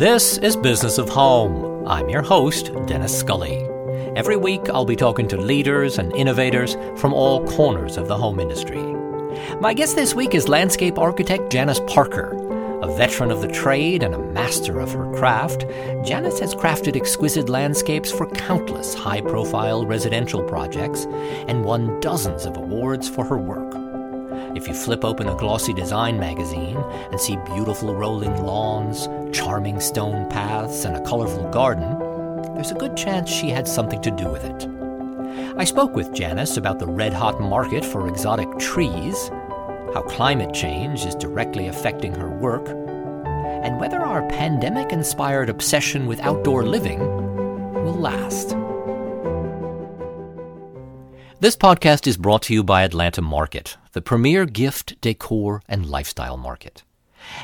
This is Business of Home. I'm your host, Dennis Scully. Every week, I'll be talking to leaders and innovators from all corners of the home industry. My guest this week is landscape architect Janice Parker. A veteran of the trade and a master of her craft, Janice has crafted exquisite landscapes for countless high profile residential projects and won dozens of awards for her work. If you flip open a glossy design magazine and see beautiful rolling lawns, charming stone paths, and a colorful garden, there's a good chance she had something to do with it. I spoke with Janice about the red hot market for exotic trees, how climate change is directly affecting her work, and whether our pandemic inspired obsession with outdoor living will last. This podcast is brought to you by Atlanta Market, the premier gift, decor, and lifestyle market.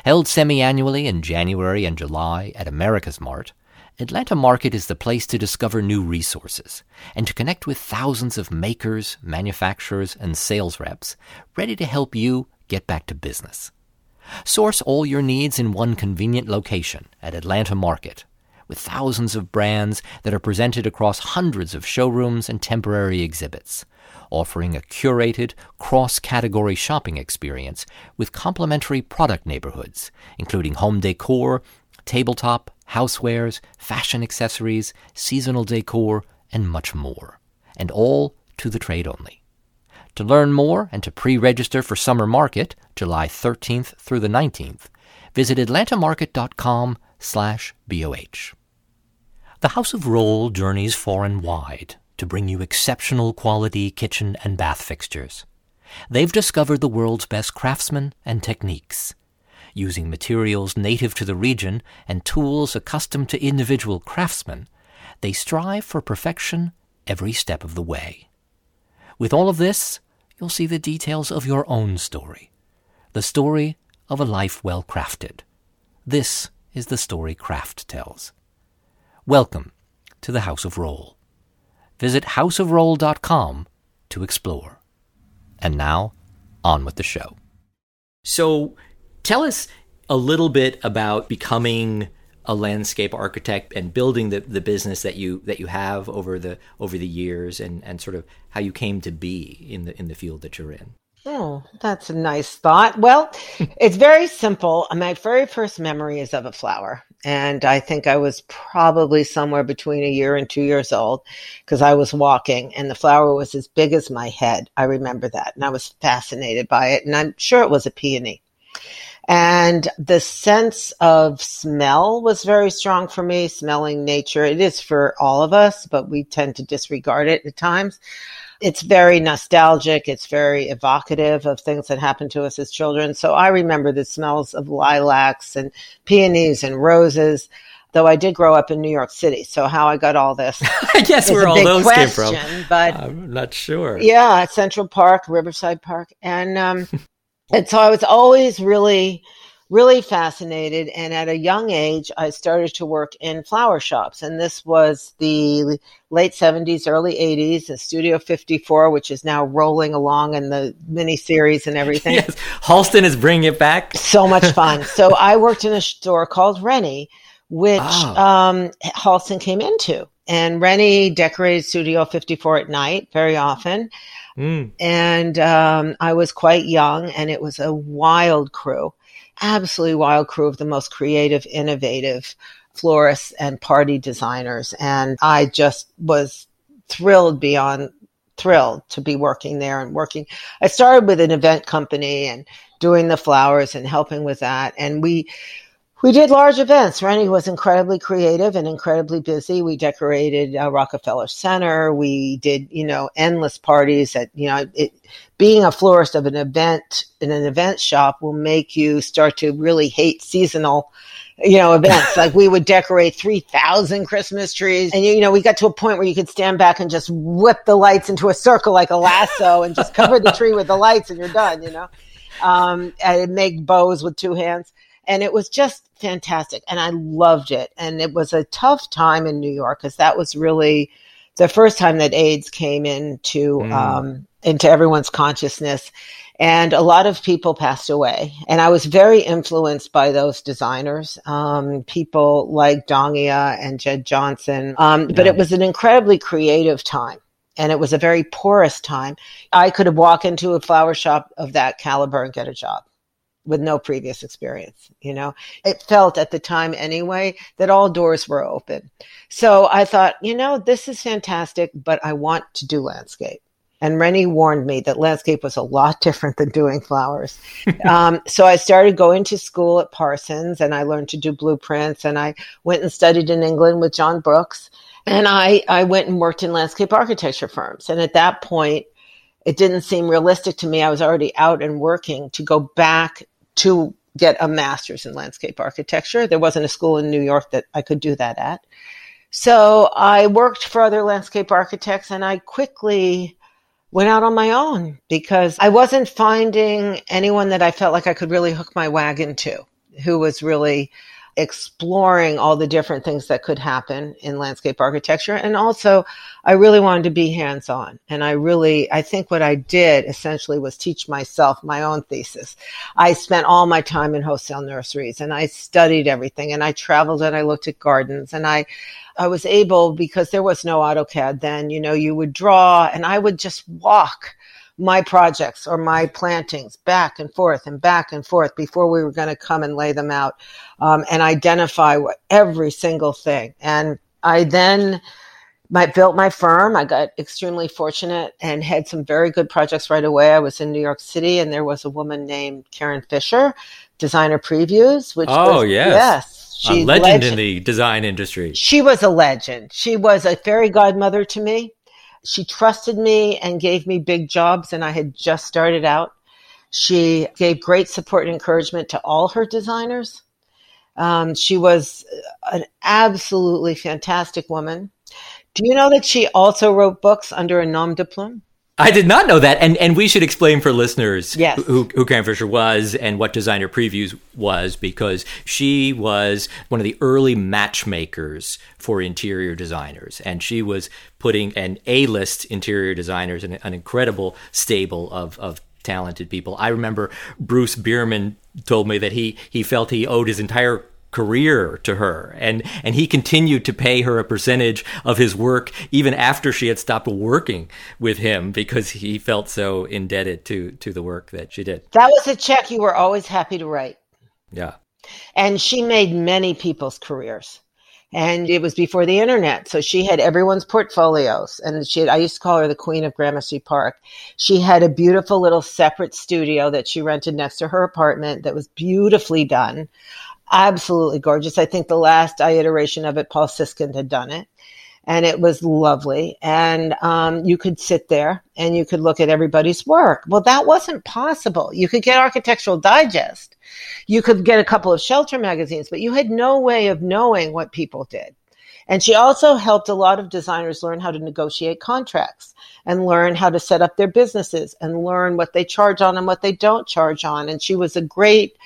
Held semi annually in January and July at AmericasMart, Atlanta Market is the place to discover new resources and to connect with thousands of makers, manufacturers, and sales reps ready to help you get back to business. Source all your needs in one convenient location at Atlanta Market with thousands of brands that are presented across hundreds of showrooms and temporary exhibits, offering a curated, cross category shopping experience with complementary product neighborhoods, including home decor, tabletop, housewares, fashion accessories, seasonal decor, and much more. And all to the trade only. To learn more and to pre register for Summer Market, July 13th through the 19th, visit atlantamarket.com slash BOH. The House of Rohl journeys far and wide to bring you exceptional quality kitchen and bath fixtures. They've discovered the world's best craftsmen and techniques. Using materials native to the region and tools accustomed to individual craftsmen, they strive for perfection every step of the way. With all of this, you'll see the details of your own story, the story of a life well crafted. This is the story Craft tells. Welcome to the House of Rohl. Visit houseofrohl.com to explore. And now, on with the show. So, tell us a little bit about becoming a landscape architect and building the, the business that you that you have over the over the years and, and sort of how you came to be in the in the field that you're in. Oh, that's a nice thought. Well, it's very simple. My very first memory is of a flower. And I think I was probably somewhere between a year and two years old because I was walking and the flower was as big as my head. I remember that. And I was fascinated by it. And I'm sure it was a peony. And the sense of smell was very strong for me, smelling nature. It is for all of us, but we tend to disregard it at times. It's very nostalgic. It's very evocative of things that happened to us as children. So I remember the smells of lilacs and peonies and roses though I did grow up in New York City. So how I got all this, I guess where all those question, came from, but I'm not sure. Yeah, Central Park, Riverside Park, and um, and so I was always really really fascinated. And at a young age, I started to work in flower shops. And this was the late 70s, early 80s, the Studio 54, which is now rolling along in the miniseries and everything. yes, Halston is bringing it back. So much fun. so I worked in a store called Renny, which oh. um, Halston came into. And Renny decorated Studio 54 at night very often. Mm. And um, I was quite young, and it was a wild crew absolutely wild crew of the most creative, innovative florists and party designers. And I just was thrilled beyond thrilled to be working there and working. I started with an event company and doing the flowers and helping with that. And we, we did large events. Renny was incredibly creative and incredibly busy. We decorated uh, Rockefeller Center. We did, you know, endless parties at, you know, it, being a florist of an event in an event shop will make you start to really hate seasonal you know, events. like we would decorate 3,000 Christmas trees. And, you know, we got to a point where you could stand back and just whip the lights into a circle like a lasso and just cover the tree with the lights and you're done, you know? Um, and make bows with two hands. And it was just fantastic. And I loved it. And it was a tough time in New York because that was really the first time that AIDS came into, mm. um, into everyone's consciousness. And a lot of people passed away. And I was very influenced by those designers, um, people like Donghia and Jed Johnson. Um, yeah. But it was an incredibly creative time. And it was a very porous time. I could have walked into a flower shop of that caliber and get a job with no previous experience. You know, it felt at the time anyway that all doors were open. So I thought, you know, this is fantastic, but I want to do landscape. And Renny warned me that landscape was a lot different than doing flowers. um, so I started going to school at Parsons and I learned to do blueprints and I went and studied in England with John Brookes. And I, I went and worked in landscape architecture firms. And at that point, it didn't seem realistic to me. I was already out and working to go back to get a master's in landscape architecture. There wasn't a school in New York that I could do that at. So I worked for other landscape architects and I quickly went out on my own because I wasn't finding anyone that I felt like I could really hook my wagon to who was really exploring all the different things that could happen in landscape architecture. And also, I really wanted to be hands on. And I really, I think what I did essentially was teach myself my own thesis. I spent all my time in wholesale nurseries and I studied everything and I traveled and I looked at gardens and I, I was able because there was no AutoCAD then, you know, you would draw and I would just walk my projects or my plantings back and forth and back and forth before we were going to come and lay them out um, and identify what, every single thing. And I then my, built my firm. I got extremely fortunate and had some very good projects right away. I was in New York City and there was a woman named Karen Fisher, Designer Previews, which oh, was, yes. yes. She a legend, legend in the design industry. She was a legend. She was a fairy godmother to me she trusted me and gave me big jobs, and I had just started out. She gave great support and encouragement to all her designers. Um, she was an absolutely fantastic woman. Do you know that she also wrote books under a nom de plume? I did not know that, and and we should explain for listeners yes. who, who Karen Fisher was and what Designer Previews was, because she was one of the early matchmakers for interior designers, and she was putting an A-list interior designers in an incredible stable of of talented people. I remember Bruce Bierman told me that he he felt he owed his entire career to her. And and he continued to pay her a percentage of his work even after she had stopped working with him because he felt so indebted to to the work that she did. That was a check you were always happy to write. Yeah. And she made many people's careers. And it was before the internet so she had everyone's portfolios. And she had, i used to call her the queen of gramercy park. She had a beautiful little separate studio that she rented next to her apartment that was beautifully done absolutely gorgeous. I think the last iteration of it, Paul Siskind had done it. And it was lovely. And um, you could sit there and you could look at everybody's work. Well, that wasn't possible. You could get Architectural Digest. You could get a couple of shelter magazines, but you had no way of knowing what people did. And she also helped a lot of designers learn how to negotiate contracts and learn how to set up their businesses and learn what they charge on and what they don't charge on. And she was a great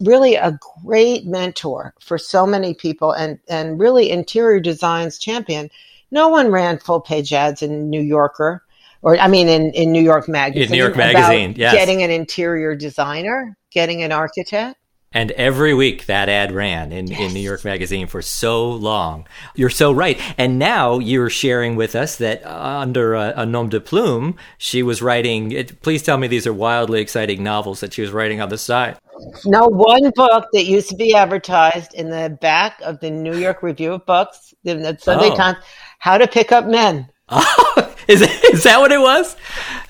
really a great mentor for so many people and, and really interior designs champion. No one ran full page ads in New Yorker or I mean in, in New York Magazine. In New York Magazine, yes. Getting an interior designer, getting an architect. And every week that ad ran in, yes. in New York Magazine for so long. You're so right. And now you're sharing with us that uh, under a, a nom de plume, she was writing. It, please tell me these are wildly exciting novels that she was writing on the side. No, one book that used to be advertised in the back of the New York Review of Books, in the Sunday oh. Times, How to Pick Up Men. Oh, is, it, is that what it was?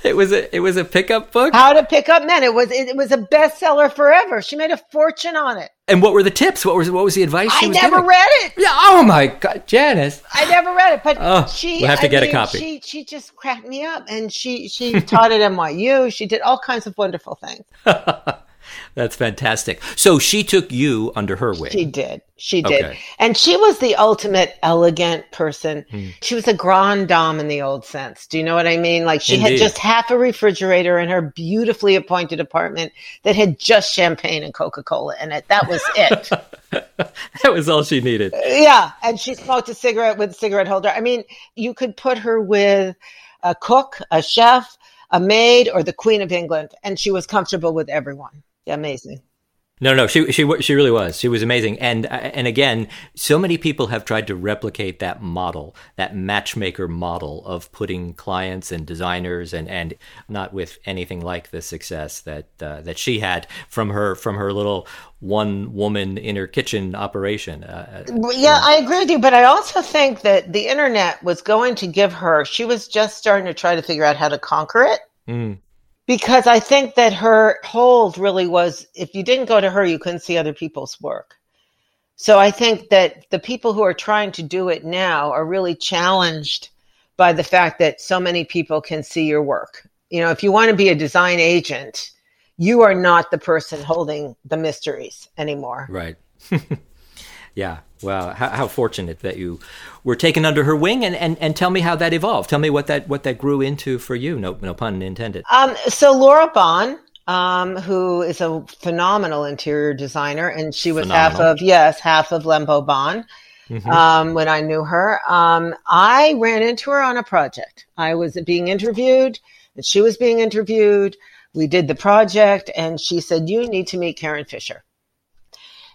It was a it was a pickup book. How to pick up men. It was it, it was a bestseller forever. She made a fortune on it. And what were the tips? What was what was the advice? I never giving? read it. Yeah. Oh my God, Janice. I never read it, but oh, she. We'll have to I get mean, a copy. She she just cracked me up, and she she taught at NYU. She did all kinds of wonderful things. That's fantastic. So she took you under her wing. She did. She did. Okay. And she was the ultimate elegant person. Hmm. She was a grande dame in the old sense. Do you know what I mean? Like she Indeed. had just half a refrigerator in her beautifully appointed apartment that had just champagne and Coca Cola in it. That was it. that was all she needed. Yeah. And she smoked a cigarette with a cigarette holder. I mean, you could put her with a cook, a chef, a maid or the Queen of England, and she was comfortable with everyone. Amazing. No, no, she she she really was. She was amazing, and and again, so many people have tried to replicate that model, that matchmaker model of putting clients and designers, and and not with anything like the success that uh, that she had from her from her little one woman in her kitchen operation. Uh, uh yeah, I agree with you, but I also think that the internet was going to give her. She was just starting to try to figure out how to conquer it. Mm because I think that her hold really was if you didn't go to her, you couldn't see other people's work. So I think that the people who are trying to do it now are really challenged by the fact that so many people can see your work. You know, if you want to be a design agent, you are not the person holding the mysteries anymore. Right. yeah. Well, How, how, fortunate that you were taken under her wing and, and, and tell me how that evolved. Tell me what that what that grew into for you. No no pun intended. Um, so Laura Bohn, um, who is a phenomenal interior designer, and she was phenomenal. half of yes, half of Lembo Bohn. Mm-hmm. Um, when I knew her, um, I ran into her on a project. I was being interviewed, and she was being interviewed. We did the project, and she said, "You need to meet Karen Fisher."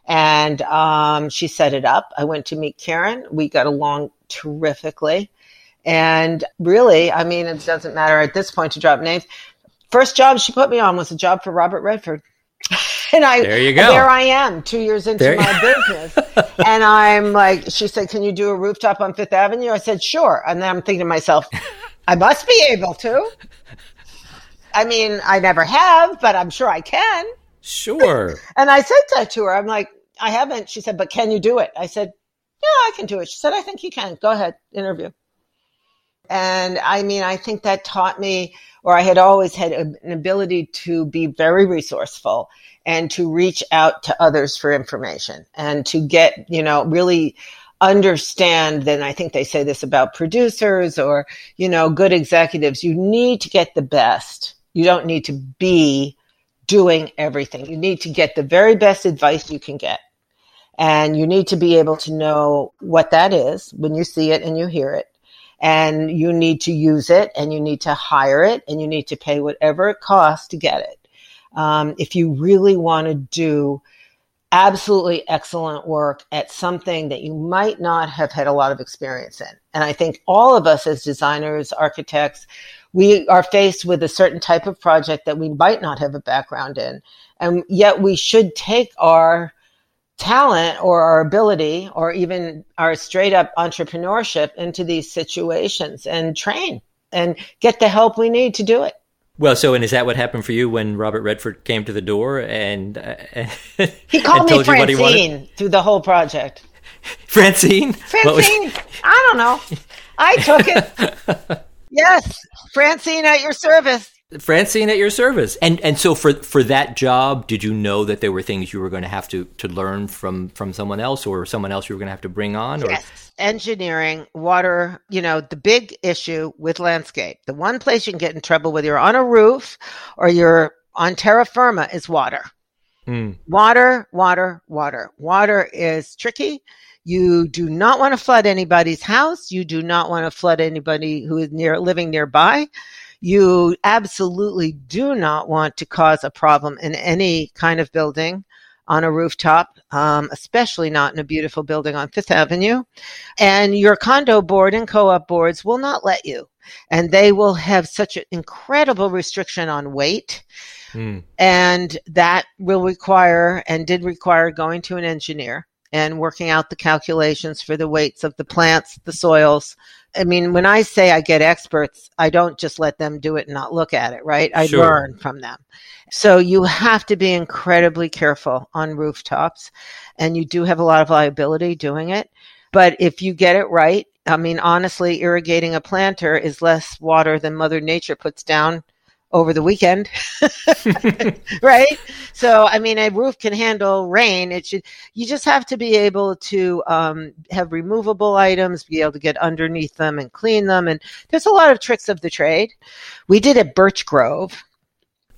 And um, she set it up. I went to meet Karen. We got along terrifically. And really, I mean, it doesn't matter at this point to drop names. First job she put me on was a job for Robert Redford. and I there you go. There I am, two years into there my business, and I'm like, she said, "Can you do a rooftop on Fifth Avenue?" I said, "Sure." And then I'm thinking to myself, I must be able to. I mean, I never have, but I'm sure I can. Sure. and I said that to her. I'm like, I haven't. She said, but can you do it? I said, yeah, I can do it. She said, I think you can. Go ahead, interview. And I mean, I think that taught me, or I had always had an ability to be very resourceful and to reach out to others for information and to get, you know, really understand. Then I think they say this about producers or, you know, good executives. You need to get the best. You don't need to be doing everything. You need to get the very best advice you can get. And you need to be able to know what that is when you see it and you hear it. And you need to use it and you need to hire it and you need to pay whatever it costs to get it. Um, if you really want to do absolutely excellent work at something that you might not have had a lot of experience in. And I think all of us as designers, architects, we are faced with a certain type of project that we might not have a background in. And yet we should take our talent or our ability or even our straight up entrepreneurship into these situations and train and get the help we need to do it. Well, so and is that what happened for you when Robert Redford came to the door and uh, he called me Francine through the whole project? Francine, Francine, I don't know. I took it. yes, Francine at your service. Francine at your service. And and so for for that job, did you know that there were things you were going to have to to learn from from someone else or someone else you were going to have to bring on or yes. engineering, water, you know, the big issue with landscape. The one place you can get in trouble whether you're on a roof or you're on terra firma is water. Mm. Water, water, water. Water is tricky. You do not want to flood anybody's house. You do not want to flood anybody who is near living nearby you absolutely do not want to cause a problem in any kind of building on a rooftop, um, especially not in a beautiful building on Fifth Avenue. And your condo board and co op boards will not let you. And they will have such an incredible restriction on weight. Mm. And that will require and did require going to an engineer and working out the calculations for the weights of the plants, the soils, I mean, when I say I get experts, I don't just let them do it and not look at it, right? I sure. learn from them. So you have to be incredibly careful on rooftops and you do have a lot of liability doing it. But if you get it right, I mean, honestly, irrigating a planter is less water than Mother Nature puts down over the weekend, right? So, I mean, a roof can handle rain. It should. You just have to be able to um, have removable items, be able to get underneath them and clean them. And there's a lot of tricks of the trade. We did a birch grove.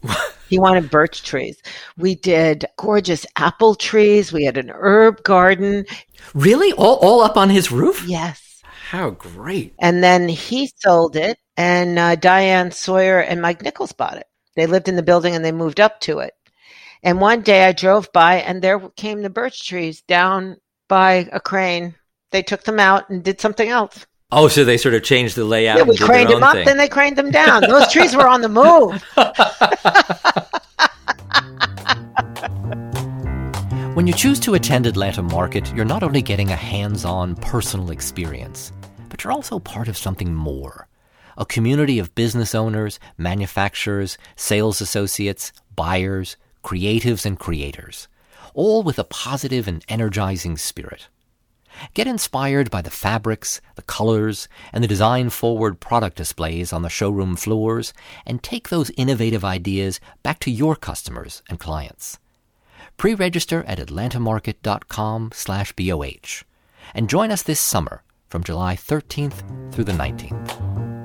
he wanted birch trees. We did gorgeous apple trees. We had an herb garden. Really? All, all up on his roof? Yes. How great. And then he sold it and uh, Diane Sawyer and Mike Nichols bought it. They lived in the building and they moved up to it. And one day I drove by and there came the birch trees down by a crane. They took them out and did something else. Oh, so they sort of changed the layout. Yeah, we craned them up, thing. then they craned them down. Those trees were on the move. when you choose to attend Atlanta Market, you're not only getting a hands on personal experience, but you're also part of something more a community of business owners, manufacturers, sales associates, buyers, creatives, and creators, all with a positive and energizing spirit. Get inspired by the fabrics, the colors, and the design forward product displays on the showroom floors and take those innovative ideas back to your customers and clients. Pre-register at atlantamarket.com/boh and join us this summer from July 13th through the 19th.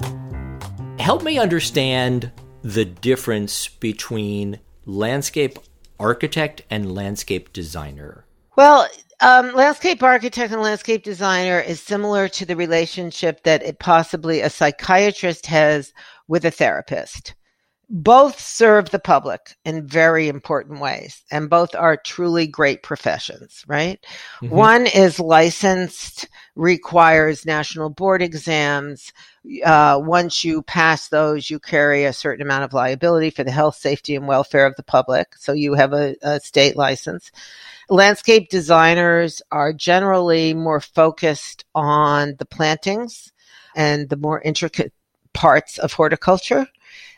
Help me understand the difference between landscape architect and landscape designer. Well, um, landscape architect and landscape designer is similar to the relationship that it possibly a psychiatrist has with a therapist. Both serve the public in very important ways, and both are truly great professions, right? Mm-hmm. One is licensed, requires national board exams. Uh, once you pass those, you carry a certain amount of liability for the health, safety, and welfare of the public. So you have a, a state license landscape designers are generally more focused on the plantings and the more intricate parts of horticulture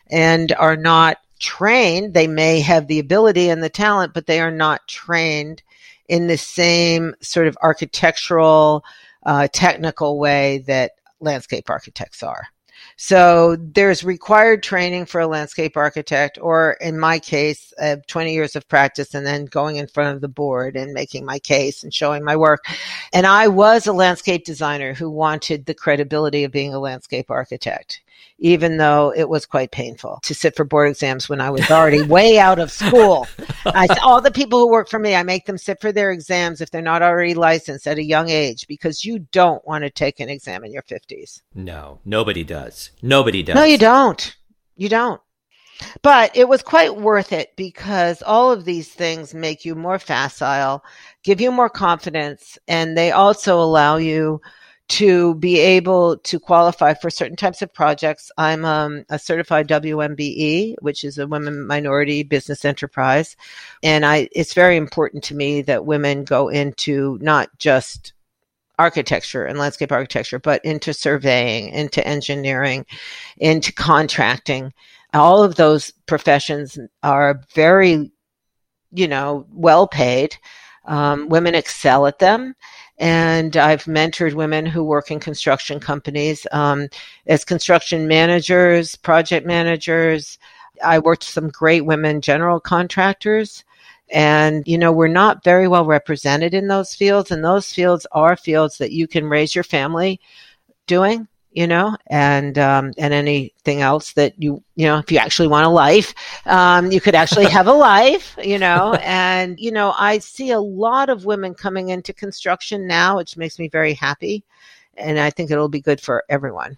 and are not trained. They may have the ability and the talent, but they are not trained in the same sort of architectural, uh, technical way that landscape architects are. So there's required training for a landscape architect, or in my case, uh, 20 years of practice and then going in front of the board and making my case and showing my work. And I was a landscape designer who wanted the credibility of being a landscape architect even though it was quite painful to sit for board exams when I was already way out of school. I, all the people who work for me, I make them sit for their exams if they're not already licensed at a young age because you don't want to take an exam in your 50s. No, nobody does. Nobody does. No, you don't. You don't. But it was quite worth it because all of these things make you more facile, give you more confidence, and they also allow you to be able to qualify for certain types of projects. I'm um, a certified WMBE, which is a women minority business enterprise. And I, it's very important to me that women go into not just architecture and landscape architecture, but into surveying, into engineering, into contracting. All of those professions are very, you know, well paid. Um, women excel at them and I've mentored women who work in construction companies um, as construction managers, project managers. I worked with some great women general contractors. And, you know, we're not very well represented in those fields. And those fields are fields that you can raise your family doing you know, and um, and anything else that you you know, if you actually want a life, um, you could actually have a life, you know. And you know, I see a lot of women coming into construction now, which makes me very happy, and I think it'll be good for everyone.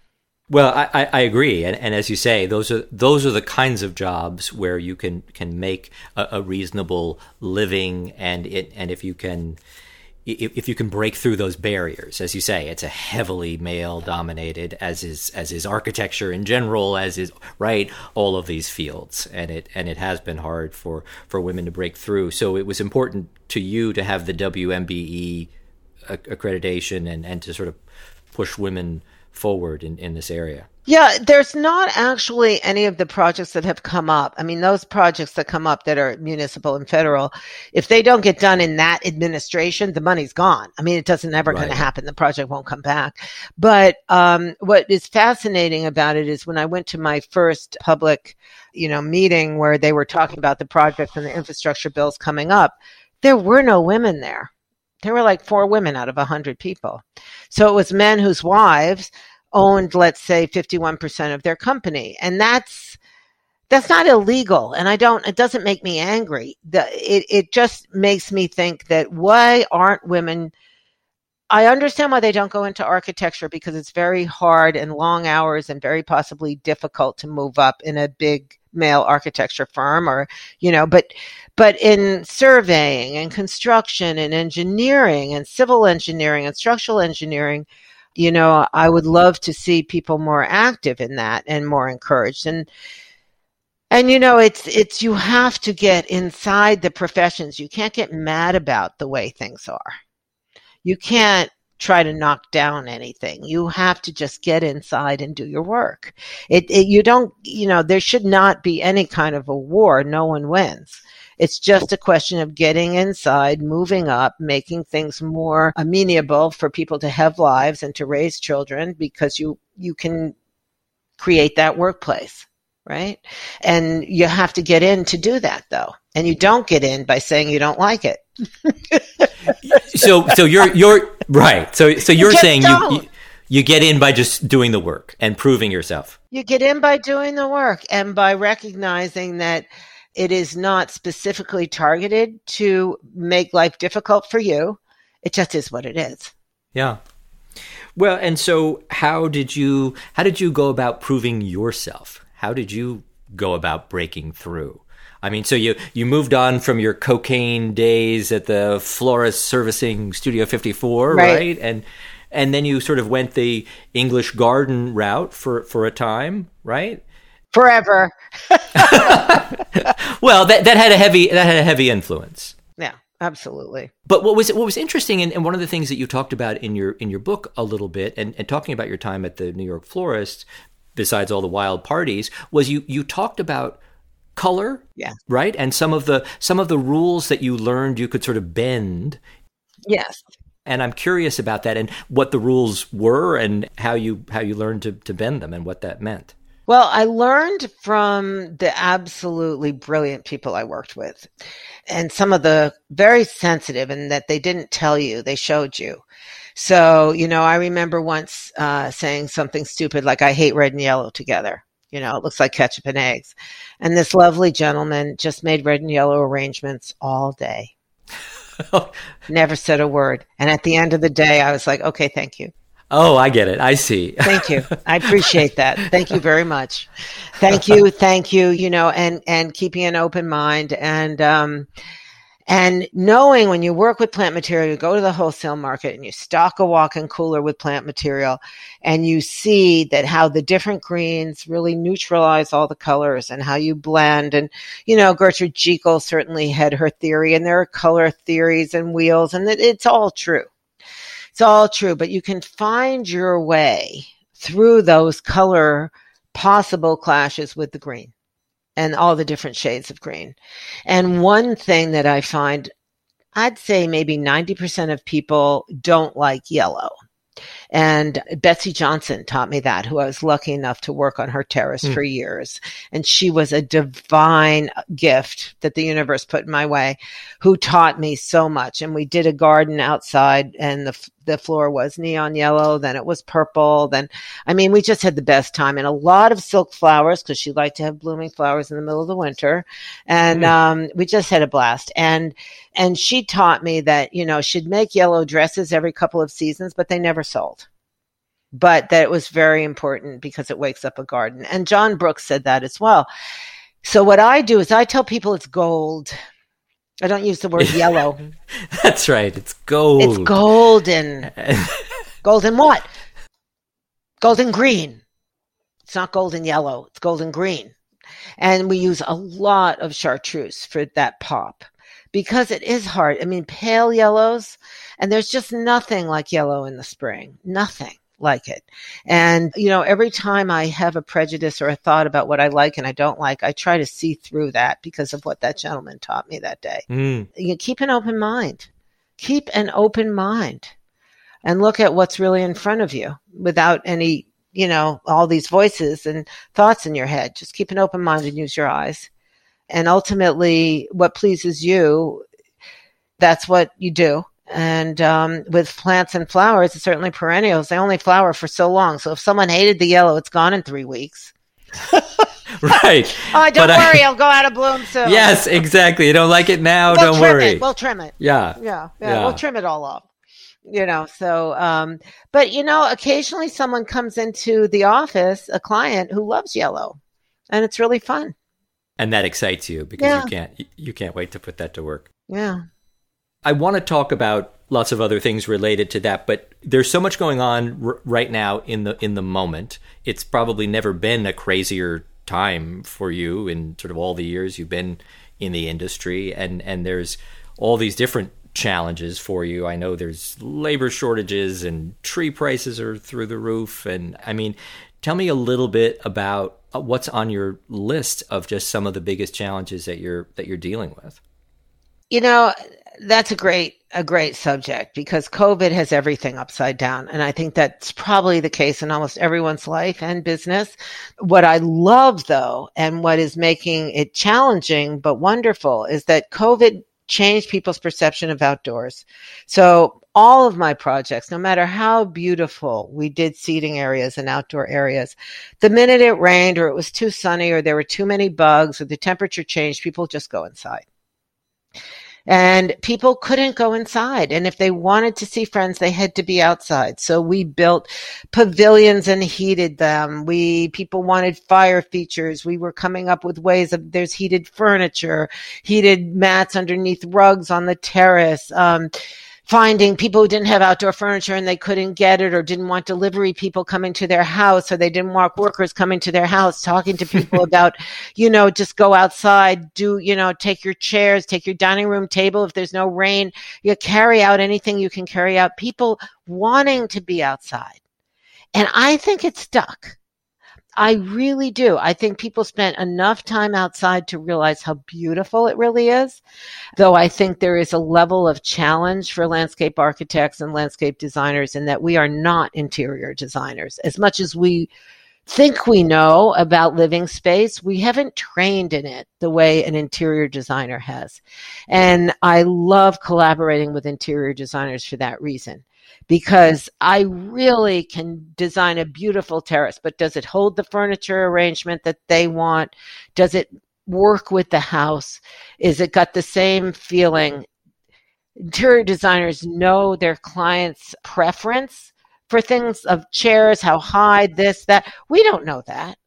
Well, I, I agree, and, and as you say, those are those are the kinds of jobs where you can can make a, a reasonable living, and it and if you can if you can break through those barriers, as you say, it's a heavily male dominated, as is as is architecture in general, as is right all of these fields, and it and it has been hard for for women to break through. So it was important to you to have the WMBE uh, accreditation and and to sort of push women forward in in this area. Yeah, there's not actually any of the projects that have come up. I mean, those projects that come up that are municipal and federal, if they don't get done in that administration, the money's gone. I mean, it doesn't ever right. going to happen. The project won't come back. But um, what is fascinating about it is when I went to my first public, you know, meeting where they were talking about the projects and the infrastructure bills coming up, there were no women there. There were like four women out of a hundred people. So it was men whose wives owned, let's say, 51% of their company. And that's, that's not illegal. And I don't, it doesn't make me angry. The, it, it just makes me think that why aren't women I understand why they don't go into architecture because it's very hard and long hours and very possibly difficult to move up in a big male architecture firm or you know but but in surveying and construction and engineering and civil engineering and structural engineering you know i would love to see people more active in that and more encouraged and and you know it's it's you have to get inside the professions you can't get mad about the way things are you can't try to knock down anything. You have to just get inside and do your work. It, it, you don't, you know, there should not be any kind of a war. No one wins. It's just a question of getting inside, moving up, making things more amenable for people to have lives and to raise children because you, you can create that workplace. Right. And you have to get in to do that though. And you don't get in by saying you don't like it. so so you're you're right. So so you're you saying you, you you get in by just doing the work and proving yourself. You get in by doing the work and by recognizing that it is not specifically targeted to make life difficult for you. It just is what it is. Yeah. Well, and so how did you how did you go about proving yourself? How did you go about breaking through? I mean, so you you moved on from your cocaine days at the florist servicing Studio 54, right? right? And and then you sort of went the English garden route for for a time, right? Forever. well, that that had a heavy that had a heavy influence. Yeah, absolutely. But what was what was interesting, and, and, one of the things that you talked about in your in your book a little bit, and, and talking about your time at the New York Florist, besides all the wild parties, was you you talked about color yeah. right? And some of the some of the rules that you learned you could sort of bend. Yes. And i'm curious about that and what the rules were and how you how you learned to, to bend them and what that meant well i learned from the absolutely brilliant people i worked with and some of the very sensitive and that they didn't tell you they showed you so you know i remember once uh, saying something stupid like i hate red and yellow together you know, it looks like ketchup and eggs. And this lovely gentleman just made red and yellow arrangements all day. Never said a word. And at the end of the day, I was like, okay, thank you. Oh, I get it. I see. thank you. I appreciate that. Thank you very much. Thank you. Thank you. You know, and, and keeping an open mind and, um, and knowing when you work with plant material, you go to the wholesale market and you stock a walk-in cooler with plant material and you see that how the different greens really neutralize all the colors and how you blend. And, you know, Gertrude Jekyll certainly had her theory and there are color theories and wheels and it, it's all true. It's all true, but you can find your way through those color possible clashes with the green and all the different shades of green. And one thing that I find, I'd say maybe 90% of people don't like yellow. And Betsey Johnson taught me that, who I was lucky enough to work on her terrace mm. for years. And she was a divine gift that the universe put in my way, who taught me so much. And we did a garden outside and the, the floor was neon yellow, then it was purple. Then, I mean, we just had the best time and a lot of silk flowers because she liked to have blooming flowers in the middle of the winter. And, mm. um, we just had a blast. And, and she taught me that, you know, she'd make yellow dresses every couple of seasons, but they never sold but that it was very important because it wakes up a garden. And John Brookes said that as well. So what I do is I tell people it's gold. I don't use the word yellow. That's right. It's gold. It's golden. golden what? Golden green. It's not golden yellow. It's golden green. And we use a lot of chartreuse for that pop because it is hard. I mean, pale yellows, and there's just nothing like yellow in the spring. Nothing like it. And, you know, every time I have a prejudice or a thought about what I like and I don't like, I try to see through that because of what that gentleman taught me that day. Mm. You keep an open mind. Keep an open mind and look at what's really in front of you without any, you know, all these voices and thoughts in your head. Just keep an open mind and use your eyes. And ultimately, what pleases you, that's what you do and um, with plants and flowers, it's certainly perennials. They only flower for so long. So if someone hated the yellow, it's gone in three weeks. right. Oh, don't but worry, I, will go out of bloom soon. Yes, exactly. You don't like it now, we'll don't worry. It. We'll trim it. Yeah. yeah. yeah. Yeah. We'll trim it all off. you know so um but you know occasionally someone comes into the office a client who loves yellow and it's really fun and that excites you because yeah. you can't you can't wait to put that to work yeah i want to talk about lots of other things related to that but there's so much going on r- right now in the in the moment it's probably never been a crazier time for you in sort of all the years you've been in the industry and and there's all these different challenges for you. I know there's labor shortages and tree prices are through the roof and I mean tell me a little bit about uh, what's on your list of just some of the biggest challenges that you're that you're dealing with. You know, that's a great a great subject because COVID has everything upside down. And I think that's probably the case in almost everyone's life and business. What I love though, and what is making it challenging but wonderful is that COVID changed people's perception of outdoors. So all of my projects, no matter how beautiful we did seating areas and outdoor areas, the minute it rained or it was too sunny or there were too many bugs or the temperature changed, people just go inside and people couldn't go inside. And if they wanted to see friends, they had to be outside. So we built pavilions and heated them. We, people wanted fire features. We were coming up with ways of, there's heated furniture, heated mats underneath rugs on the terrace. Um, finding people who didn't have outdoor furniture and they couldn't get it or didn't want delivery people coming to their house or they didn't want workers coming to their house talking to people about you know just go outside do you know take your chairs take your dining room table. If there's no rain you carry out anything you can carry out. People wanting to be outside. And i think it's stuck I really do. I think people spent enough time outside to realize how beautiful it really is. Though I think there is a level of challenge for landscape architects and landscape designers in that we are not interior designers. As much as we think we know about living space, we haven't trained in it the way an interior designer has. And I love collaborating with interior designers for that reason because I really can design a beautiful terrace, but does it hold the furniture arrangement that they want? Does it work with the house? Is it got the same feeling? Interior designers know their clients' preference for things of chairs, how high, this, that. We don't know that.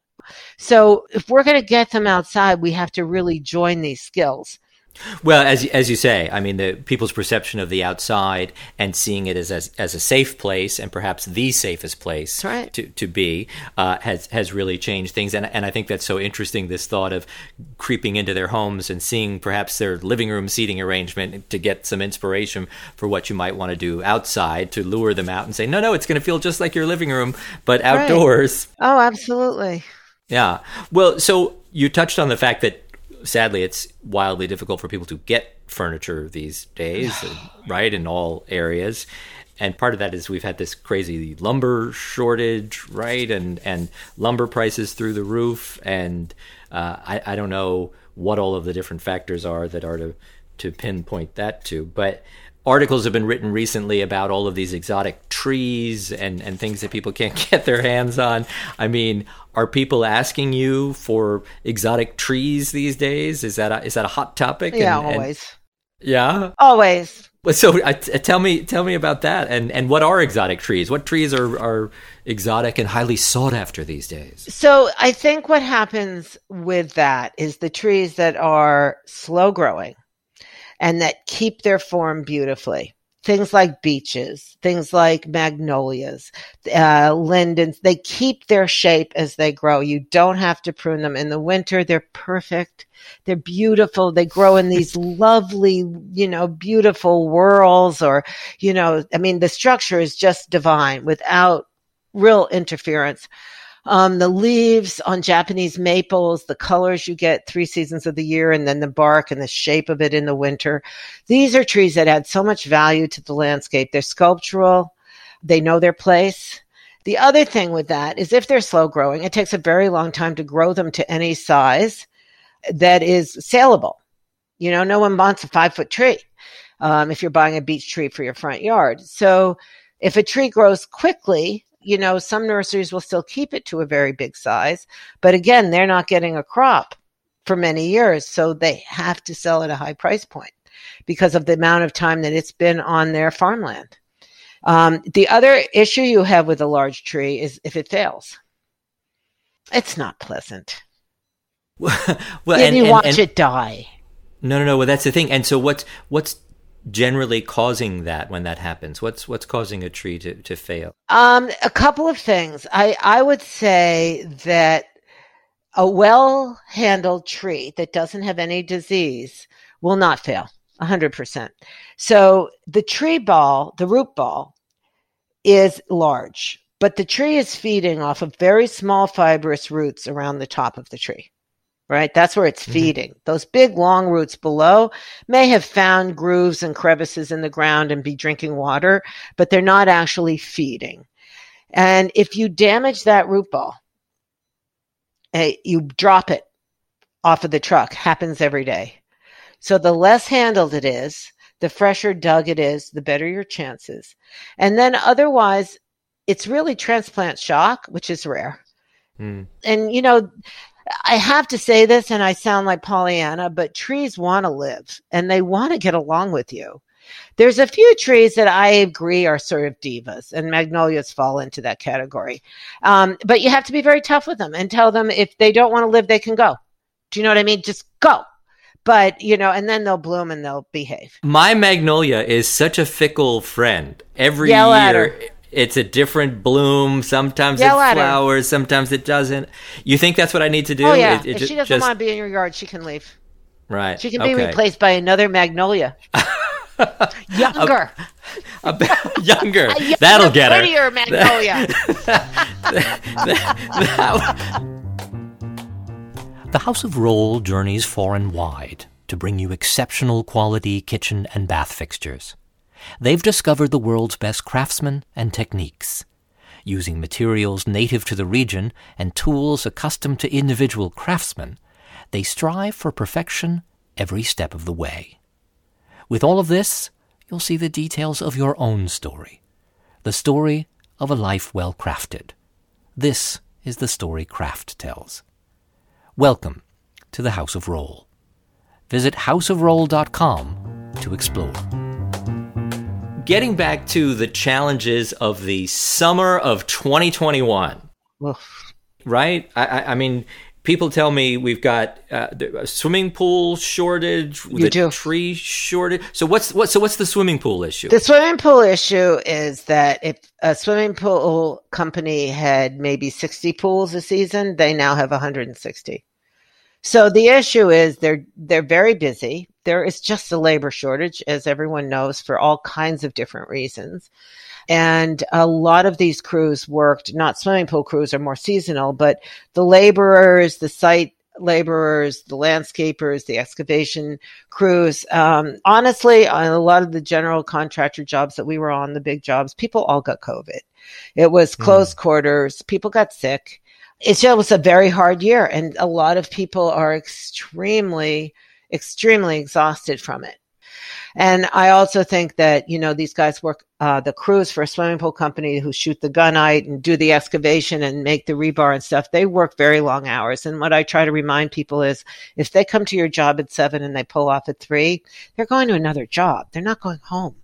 So if we're going to get them outside, we have to really join these skills. Well, as as you say, I mean, the people's perception of the outside and seeing it as as, as a safe place and perhaps the safest place right. to, to be uh, has has really changed things. And and I think that's so interesting. This thought of creeping into their homes and seeing perhaps their living room seating arrangement to get some inspiration for what you might want to do outside to lure them out and say, no, no, it's going to feel just like your living room, but outdoors. Right. Oh, absolutely. Yeah. Well, so you touched on the fact that sadly, it's wildly difficult for people to get furniture these days, right, in all areas. And part of that is we've had this crazy lumber shortage, right, and and lumber prices through the roof, and uh, I, I don't know what all of the different factors are that are to to pinpoint that to, but articles have been written recently about all of these exotic trees and, and things that people can't get their hands on. I mean, are people asking you for exotic trees these days? Is that a, is that a hot topic? Yeah, and, always. And, yeah, always. So uh, tell me tell me about that and, and what are exotic trees? What trees are, are exotic and highly sought after these days? So I think what happens with that is the trees that are slow growing and that keep their form beautifully. Things like beeches, things like magnolias, uh, lindens, they keep their shape as they grow. You don't have to prune them. In the winter, they're perfect. They're beautiful. They grow in these lovely, you know, beautiful whorls or, you know, I mean, the structure is just divine without real interference um, the leaves on Japanese maples, the colors you get three seasons of the year, and then the bark and the shape of it in the winter. These are trees that add so much value to the landscape. They're sculptural. They know their place. The other thing with that is if they're slow growing, it takes a very long time to grow them to any size that is saleable. You know, no one wants a five foot tree um, if you're buying a beech tree for your front yard. So if a tree grows quickly, you know, some nurseries will still keep it to a very big size, but again, they're not getting a crop for many years, so they have to sell at a high price point because of the amount of time that it's been on their farmland. Um, the other issue you have with a large tree is if it fails. It's not pleasant. well, and, you and, watch and, it die. No, no, no. Well, that's the thing. And so, what's what's generally causing that when that happens? What's what's causing a tree to, to fail? Um, a couple of things. I I would say that a well handled tree that doesn't have any disease will not fail. 100%. So the tree ball, the root ball, is large, but the tree is feeding off of very small fibrous roots around the top of the tree right? That's where it's mm-hmm. feeding. Those big long roots below may have found grooves and crevices in the ground and be drinking water, but they're not actually feeding. And if you damage that root ball, eh, you drop it off of the truck, happens every day. So the less handled it is, the fresher dug it is, the better your chances. And then otherwise, it's really transplant shock, which is rare. Mm. And, you know, I have to say this, and I sound like Pollyanna, but trees want to live and they want to get along with you. There's a few trees that I agree are sort of divas, and magnolias fall into that category. Um, but you have to be very tough with them and tell them if they don't want to live, they can go. Do you know what I mean? Just go. But, you know, and then they'll bloom and they'll behave. My magnolia is such a fickle friend. Every Yell year it's a different bloom. Sometimes Yell it flowers, sometimes it doesn't. You think that's what I need to do? Oh yeah. It, it if she doesn't just... want to be in your yard, she can leave. Right. She can be okay. replaced by another magnolia. younger. A, a, younger. a younger. That'll get prettier her. Prettier magnolia. the House of Rohl journeys far and wide to bring you exceptional quality kitchen and bath fixtures. They've discovered the world's best craftsmen and techniques. Using materials native to the region and tools accustomed to individual craftsmen, they strive for perfection every step of the way. With all of this, you'll see the details of your own story, the story of a life well crafted. This is the story Craft tells. Welcome to the House of Rohl. Visit houseofrohl.com to explore getting back to the challenges of the summer of 2021, Oof. right? I, I, mean, people tell me we've got uh, a swimming pool shortage, you the do. tree shortage. So what's what? So what's the swimming pool issue? The swimming pool issue is that if a swimming pool company had maybe 60 pools a season, they now have 160. So the issue is they're they're very busy. There is just a labor shortage, as everyone knows, for all kinds of different reasons. And a lot of these crews worked, not swimming pool crews are more seasonal, but the laborers, the site laborers, the landscapers, the excavation crews. Um, honestly, on a lot of the general contractor jobs that we were on, the big jobs, people all got COVID. It was hmm. close mm. quarters. People got sick it was a very hard year and a lot of people are extremely extremely exhausted from it. And i also think that you know these guys work uh, the crews for a swimming pool company who shoot the gunite and do the excavation and make the rebar and stuff. They work very long hours. And what i try to remind people is if they come to your job at seven and they pull off at three they're going to another job. They're not going home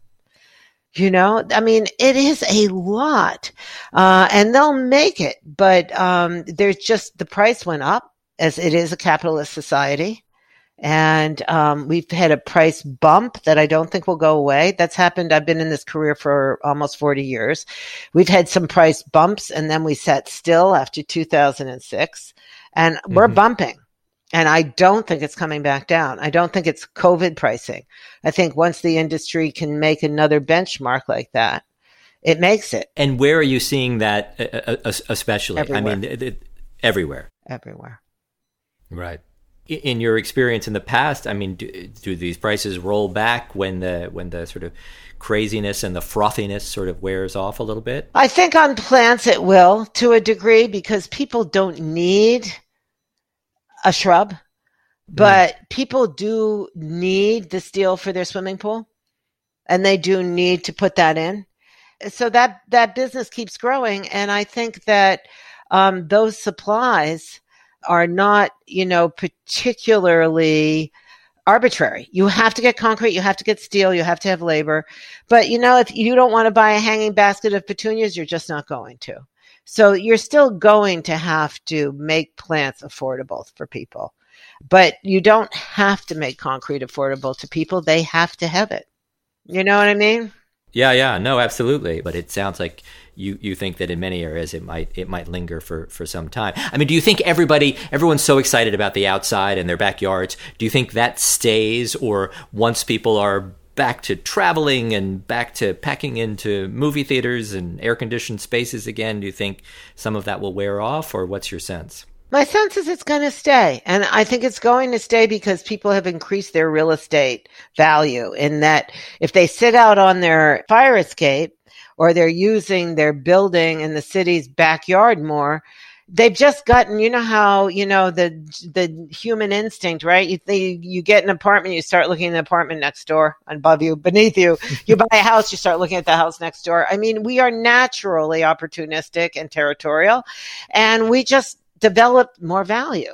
you know, I mean, it is a lot, uh, and they'll make it, but um, there's just the price went up as it is a capitalist society. And um, we've had a price bump that I don't think will go away. That's happened. I've been in this career for almost 40 years. We've had some price bumps and then we sat still after 2006 and mm-hmm. we're bumping. And I don't think it's coming back down. I don't think it's COVID pricing. I think once the industry can make another benchmark like that, it makes it. And where are you seeing that, uh, uh, especially? Everywhere. I mean, it, it, everywhere. Everywhere. Right. In your experience in the past, I mean, do, do these prices roll back when the when the sort of craziness and the frothiness sort of wears off a little bit? I think on plants it will to a degree because people don't need a shrub, but mm. people do need the steel for their swimming pool and they do need to put that in. So that, that business keeps growing. And I think that, um, those supplies are not, you know, particularly arbitrary. You have to get concrete, you have to get steel, you have to have labor. But you know, if you don't want to buy a hanging basket of petunias, you're just not going to. So you're still going to have to make plants affordable for people. But you don't have to make concrete affordable to people. They have to have it. You know what I mean? Yeah, yeah, no, absolutely. But it sounds like you you think that in many areas it might it might linger for for some time. I mean, do you think everybody everyone's so excited about the outside and their backyards? Do you think that stays, or once people are back to traveling and back to packing into movie theaters and air conditioned spaces again, do you think some of that will wear off, or what's your sense? My sense is it's going to stay. And I think it's going to stay because people have increased their real estate value in that if they sit out on their fire escape, or they're using their building in the city's backyard more they've just gotten you know how you know the the human instinct right? You they, you get an apartment you start looking at the apartment next door above you beneath you. You buy a house you start looking at the house next door. I mean we are naturally opportunistic and territorial and we just developed more value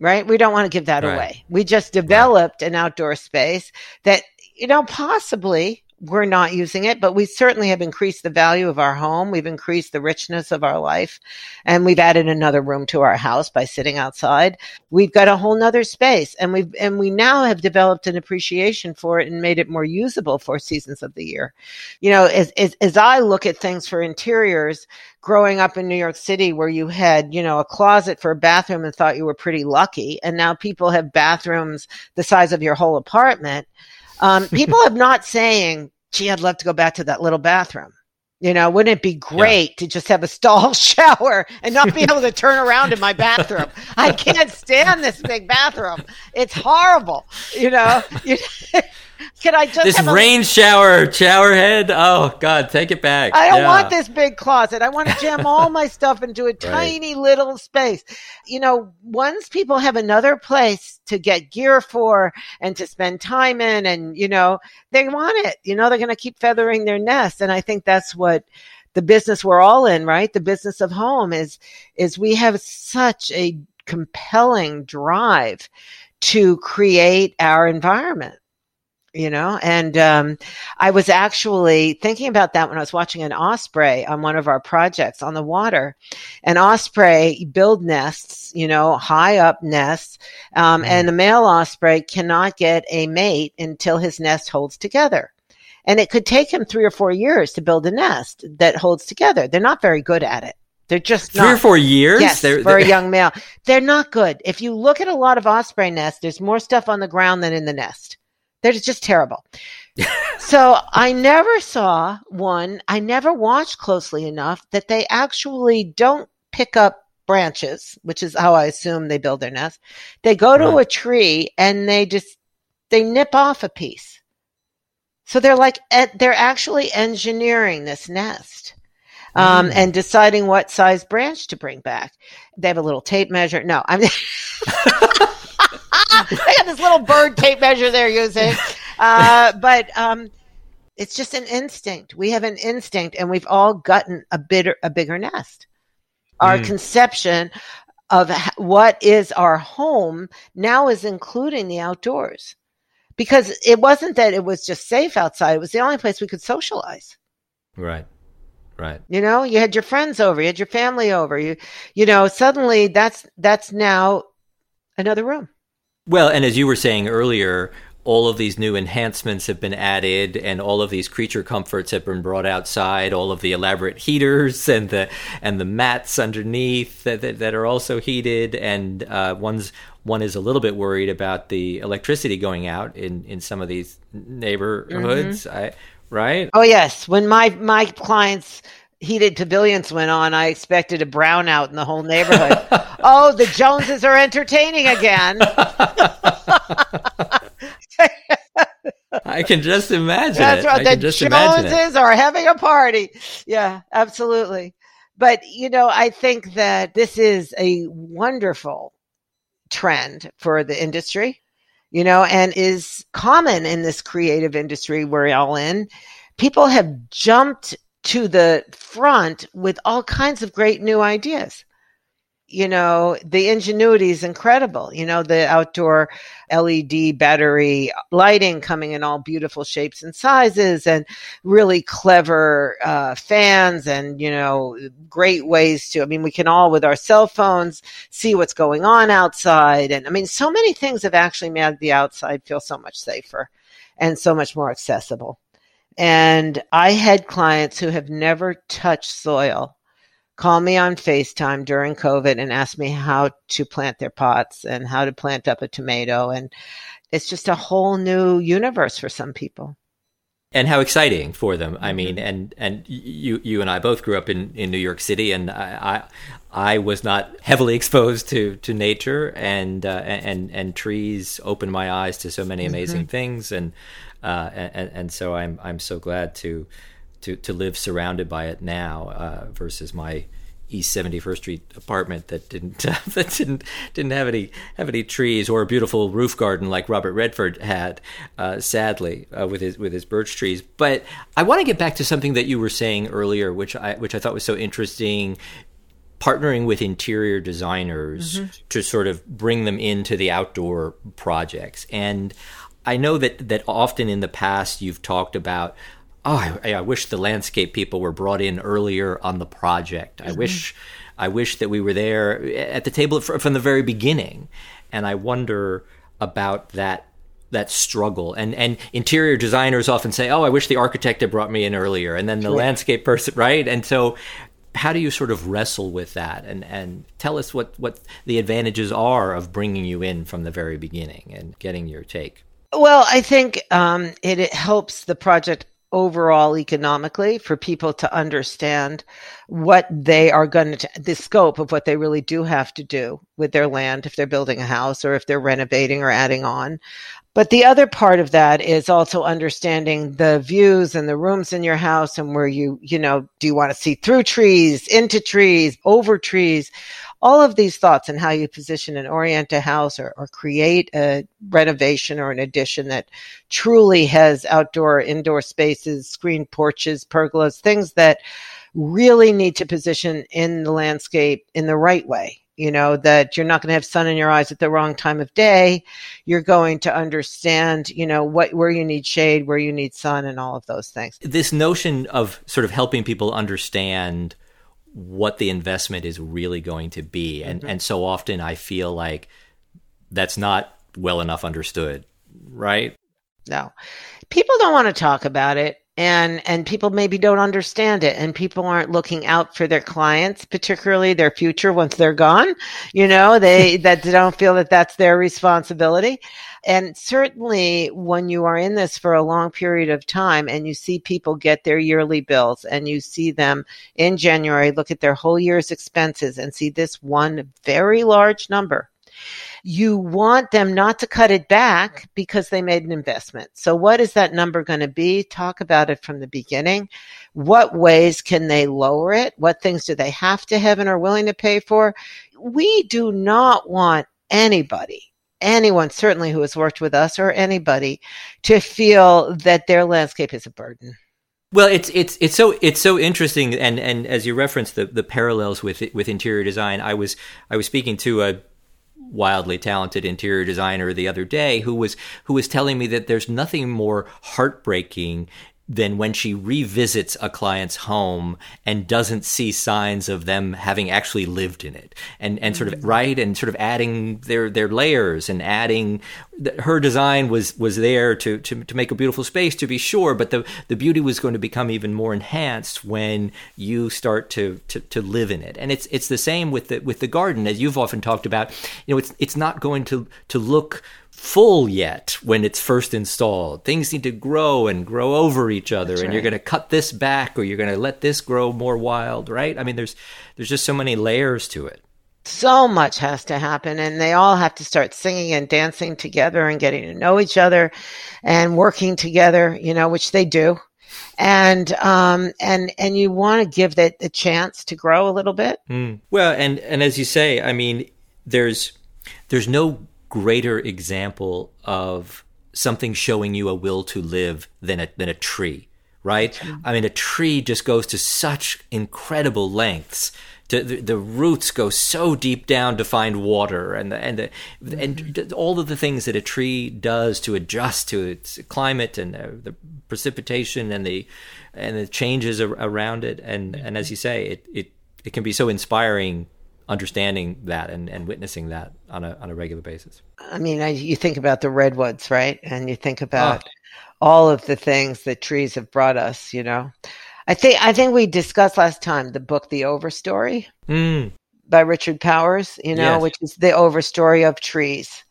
right? We don't want to give that right. away. We just developed right. an outdoor space that you know possibly we're not using it, but we certainly have increased the value of our home. We've increased the richness of our life and we've added another room to our house by sitting outside. We've got a whole nother space and we've, and we now have developed an appreciation for it and made it more usable for seasons of the year. You know, as, as, as I look at things for interiors, growing up in New York City where you had, you know, a closet for a bathroom and thought you were pretty lucky. And now people have bathrooms the size of your whole apartment um, people are not saying, gee, I'd love to go back to that little bathroom. You know, wouldn't it be great yeah. to just have a stall shower and not be able to turn around in my bathroom? I can't stand this big bathroom. It's horrible. You know, Can I just this rain a, shower shower head? Oh God, take it back. I don't yeah. want this big closet. I want to jam all my stuff into a right. tiny little space. You know, once people have another place to get gear for and to spend time in, and you know, they want it. You know, they're going to keep feathering their nest, and I think that's what the business we're all in, right? The business of home is is we have such a compelling drive to create our environment you know and um, i was actually thinking about that when i was watching an osprey on one of our projects on the water an osprey build nests you know high up nests um, mm-hmm. and the male osprey cannot get a mate until his nest holds together and it could take him three or four years to build a nest that holds together they're not very good at it they're just three not. or four years. Yes, they're, for they're... a young male, they're not good. If you look at a lot of osprey nests, there's more stuff on the ground than in the nest. They're just terrible. so I never saw one, I never watched closely enough that they actually don't pick up branches, which is how I assume they build their nest. They go to a tree and they just, they nip off a piece. So they're like, they're actually engineering this nest. Um, mm. and deciding what size branch to bring back. They have a little tape measure. No, I'm they got this little bird tape measure they're using. Uh, but um, it's just an instinct. We have an instinct, and we've all gotten a bigger, a bigger nest. Our mm. conception of what is our home now is including the outdoors because it wasn't that it was just safe outside. It was the only place we could socialize. Right. Right. You know, you had your friends over, you had your family over, you, you know, suddenly that's, that's now another room. Well, and as you were saying earlier, all of these new enhancements have been added and all of these creature comforts have been brought outside all of the elaborate heaters and the and the mats underneath that, that, that are also heated. And uh, one's one is a little bit worried about the electricity going out in in some of these neighborhoods mm-hmm. I, right? Oh yes. When my my clients heated pavilions went on, I expected a brownout in the whole neighborhood. oh, the Joneses are entertaining again. I can just imagine That's it. right. I the Joneses are having a party. Yeah, absolutely. But, you know, I think that this is a wonderful trend for the industry, you know, and is common in this creative industry we're all in. People have jumped to the front with all kinds of great new ideas. you know, the ingenuity is incredible. You know, the outdoor LED battery lighting coming in all beautiful shapes and sizes and really clever uh, fans and, you know, great ways to, I mean, we can all with our cell phones see what's going on outside. And I mean, so many things have actually made the outside feel so much safer and so much more accessible. And I had clients who have never touched soil call me on FaceTime during COVID and ask me how to plant their pots and how to plant up a tomato. And it's just a whole new universe for some people. And how exciting for them! I mean, mm-hmm. and and you you and I both grew up in, in New York City, and I, I, I was not heavily exposed to, to nature, and uh, and and trees opened my eyes to so many amazing mm-hmm. things, and, uh, and and so I'm I'm so glad to to to live surrounded by it now uh, versus my East 71st Street apartment that didn't uh, that didn't didn't have any have any trees or a beautiful roof garden like Robert Redford had, uh, sadly uh, with his with his birch trees. But I want to get back to something that you were saying earlier, which I which I thought was so interesting. Partnering with interior designers mm-hmm. to sort of bring them into the outdoor projects, and I know that that often in the past you've talked about oh, I, I, wish the landscape people were brought in earlier on the project. I mm-hmm. wish, I wish that we were there at the table from the very beginning. And I wonder about that that struggle. And and interior designers often say, "Oh, I wish the architect had brought me in earlier," and then the landscape person, right? And so. How do you sort of wrestle with that, and, and tell us what, what the advantages are of bringing you in from the very beginning and getting your take? Well, I think um, it, it, helps the project overall economically for people to understand what they are going to the scope of what they really do have to do with their land if they're building a house or if they're renovating or adding on. But the other part of that is also understanding the views and the rooms in your house and where you you know do you want to see through trees into trees over trees all of these thoughts and how you position and orient a house or, or create a renovation or an addition that truly has outdoor, indoor spaces, screen porches, pergolas, things that really need to position in the landscape in the right way. You know that you're not going to have sun in your eyes at the wrong time of day. You're going to understand you know what where you need shade where you need sun and all of those things. This notion of sort of helping people understand what the investment is really going to be. And mm-hmm. and so often I feel like that's not well enough understood, right? No. People don't want to talk about it and and people maybe don't understand it and people aren't looking out for their clients particularly their future once they're gone you know they that don't feel that that's their responsibility. And certainly when you are in this for a long period of time and you see people get their yearly bills and you see them in January look at their whole year's expenses and see this one very large number you want them not to cut it back because they made an investment. So what is that number going to be? Talk about it from the beginning. What ways can they lower it? What things do they have to have and are willing to pay for? We do not want anybody anyone, certainly who has worked with us or anybody, to feel that their landscape is a burden. Well, it's it's it's so it's so interesting, and and as you referenced the the parallels with with interior design, I was I was speaking to a wildly talented interior designer the other day who was who was telling me that there's nothing more heartbreaking than when she revisits a client's home and doesn't see signs of them having actually lived in it. And and sort of mm. right and sort of adding their their layers and adding her design was was there to, to to make a beautiful space to be sure but the the beauty was going to become even more enhanced when you start to to, to live in it. And it's it's the same with the with the garden as you've often talked about. You know it's it's not going to to look full yet when it's first installed. Things need to grow and grow over each other, That's and right. you're going to cut this back or you're going to let this grow more wild, right? I mean, there's there's just so many layers to it. So much has to happen, and they all have to start singing and dancing together and getting to know each other and working together. You know, which they do. And um and and you want to give that a chance to grow a little bit. Mm. Well, and and as you say, I mean, there's there's no greater example of something showing you a will to live than a than a tree, right? I mean, a tree just goes to such incredible lengths. The, the, roots go so deep down to find water and the, and the, and all of the things that a tree does to adjust to its climate and the, the precipitation and the and the changes around it. And and as you say it it it can be so inspiring understanding that and, and witnessing that on a on a regular basis. I mean, I, you think about the redwoods, right? And you think about oh. all of the things that trees have brought us. You know, I think I think we discussed last time the book The Overstory mm. by Richard Powers, you know, yes. which is the overstory of trees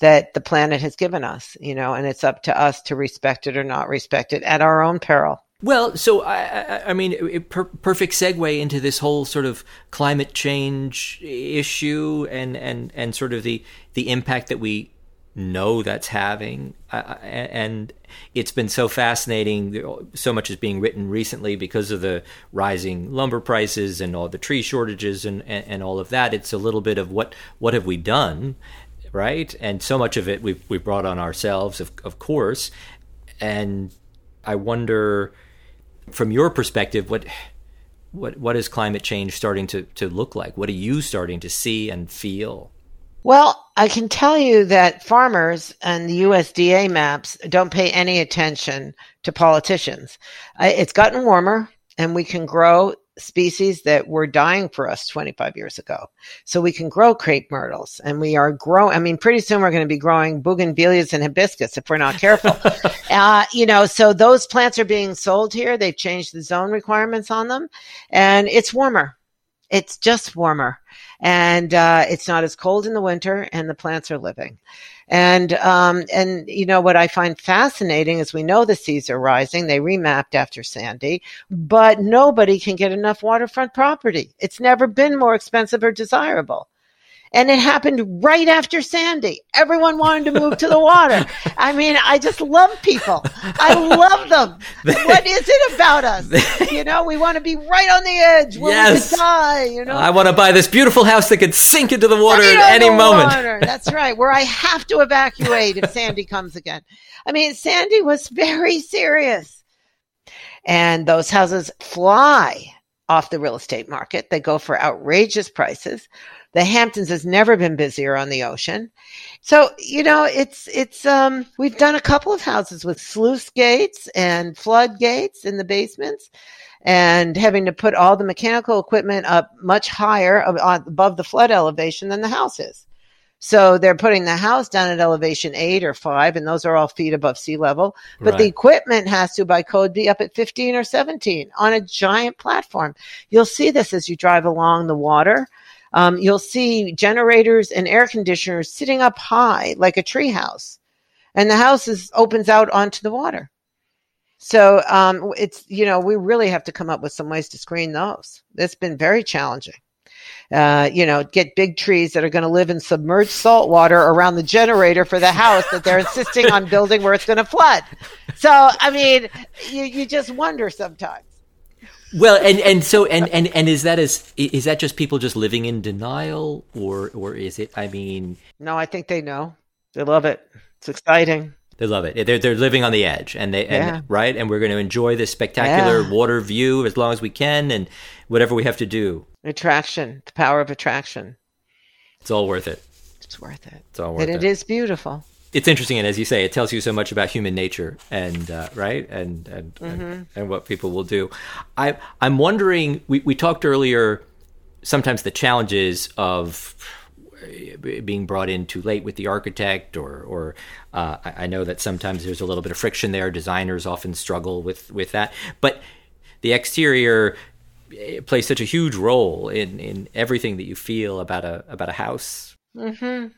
that the planet has given us, you know, and it's up to us to respect it or not respect it at our own peril. Well, so I, I, I mean, per- perfect segue into this whole sort of climate change issue and, and, and sort of the the impact that we know that's having. Uh, and it's been so fascinating. So much is being written recently because of the rising lumber prices and all the tree shortages and, and, and all of that. It's a little bit of what what have we done, right? And so much of it we've we brought on ourselves, of of course. And I wonder, from your perspective, what what what is climate change starting to, to look like? What are you starting to see and feel? Well, I can tell you that farmers and the USDA maps don't pay any attention to politicians. It's gotten warmer and we can grow species that were dying for us 25 years ago. So we can grow crepe myrtles and we are growing. I mean, pretty soon we're going to be growing bougainvilleas and hibiscus if we're not careful. uh, you know, so those plants are being sold here. They've changed the zone requirements on them and it's warmer. It's just warmer and uh, it's not as cold in the winter, and the plants are living. And um, and you know what I find fascinating is we know the seas are rising. They remapped after Sandy, but nobody can get enough waterfront property. It's never been more expensive or desirable. And it happened right after Sandy. Everyone wanted to move to the water. I mean, I just love people. I love them. what is it about us? You know, we want to be right on the edge where yes. we could die. You know, I want to buy this beautiful house that could sink into the water at any moment. Water. That's right. Where I have to evacuate if Sandy comes again. I mean, Sandy was very serious. And those houses fly off the real estate market. They go for outrageous prices. The Hamptons has never been busier on the ocean. So, you know, it's, it's, um, we've done a couple of houses with sluice gates and flood gates in the basements and having to put all the mechanical equipment up much higher above the flood elevation than the house is. So they're putting the house down at elevation eight or five, and those are all feet above sea level. But right. the equipment has to, by code, be up at 15 or 17 on a giant platform. You'll see this as you drive along the water. Um, you'll see generators and air conditioners sitting up high like a tree house, and the house is, opens out onto the water. So um, it's you know we really have to come up with some ways to screen those. It's been very challenging. Uh, you know, get big trees that are going to live in submerged salt water around the generator for the house that they're insisting on building where it's going to flood. So, I mean, you, you just wonder sometimes. Well, and, and so and, and, and is that is is that just people just living in denial, or or is it? I mean, no, I think they know. They love it. It's exciting. They love it. They're they're living on the edge, and they and, right, and we're going to enjoy this spectacular yeah. water view as long as we can, and whatever we have to do. Attraction, the power of attraction. It's all worth it. It's worth it. It's all worth and it. And it is beautiful it's interesting, and as you say, it tells you so much about human nature and uh, right and and, mm-hmm. and, and what people will do. I I'm wondering. We we talked earlier. Sometimes the challenges of being brought in too late with the architect, or or uh, I, I know that sometimes there's a little bit of friction there. Designers often struggle with with that, but the exterior eh, plays such a huge role in in everything that you feel about a about a house. Mm-hmm.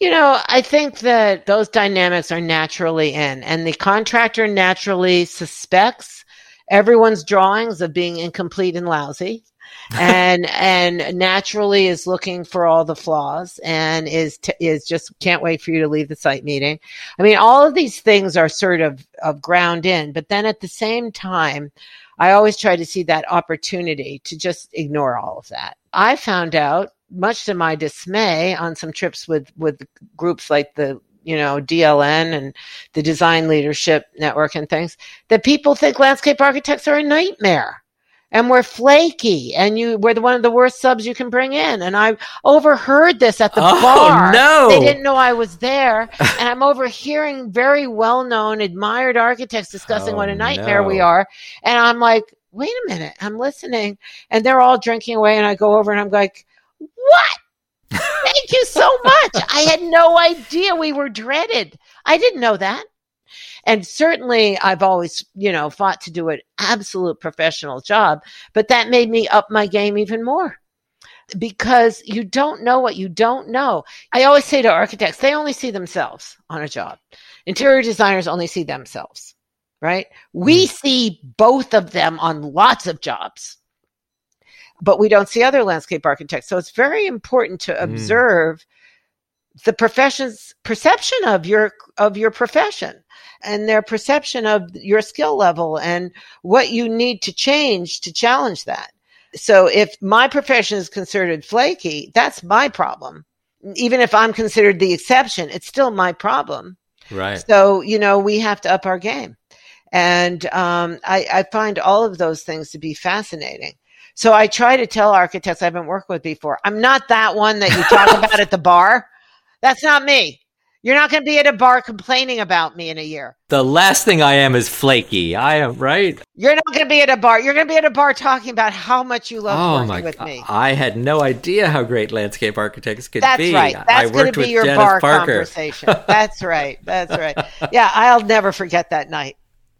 You know, I think that those dynamics are naturally in, and the contractor naturally suspects everyone's drawings of being incomplete and lousy. and and naturally is looking for all the flaws and is t- is just can't wait for you to leave the site meeting. I mean, all of these things are sort of of ground in, but then at the same time, I always try to see that opportunity to just ignore all of that. I found out much to my dismay on some trips with with groups like the you know DLN and the Design Leadership Network and things that people think landscape architects are a nightmare. and we're flaky and you we're the one of the worst subs you can bring in. And i overheard this at the oh, bar. no. They didn't know i was there. And i'm overhearing very well-known admired architects discussing oh, what a oh, nightmare no. we are. And i'm like wait a minute. I'm listening. And they're all drinking away and i go over and i'm like what Thank you so much. I had no idea we were dreaded. I didn't know that. And certainly I've always, you know, fought to do an absolute professional job, but that made me up my game even more because you don't know what you don't know. I always say to architects, they only see themselves on a job. Interior designers only see themselves, right? We mm-hmm. see both of them on lots of jobs but we don't see other landscape architects. So it's very important to mm. observe the profession's perception of your of your profession and their perception of your skill level and what you need to change to challenge that. So if my profession is considered flaky, that's my problem. Even if I'm considered the exception, it's still my problem. Right. So, you know, we have to up our game. And um, I, I find all of those things to be fascinating. So I try to tell architects I haven't worked with before, I'm not that one that you talk about at the bar. That's not me. You're not going to be at a bar complaining about me in a year. The last thing I am is flaky. I am right. You're not going to be at a bar. You're going to be at a bar talking about how much you love oh working with me. I had no idea how great landscape architects could That's be. That's right. That's going to be your Janice bar Parker. conversation. That's right. That's right. Yeah, I'll never forget that night.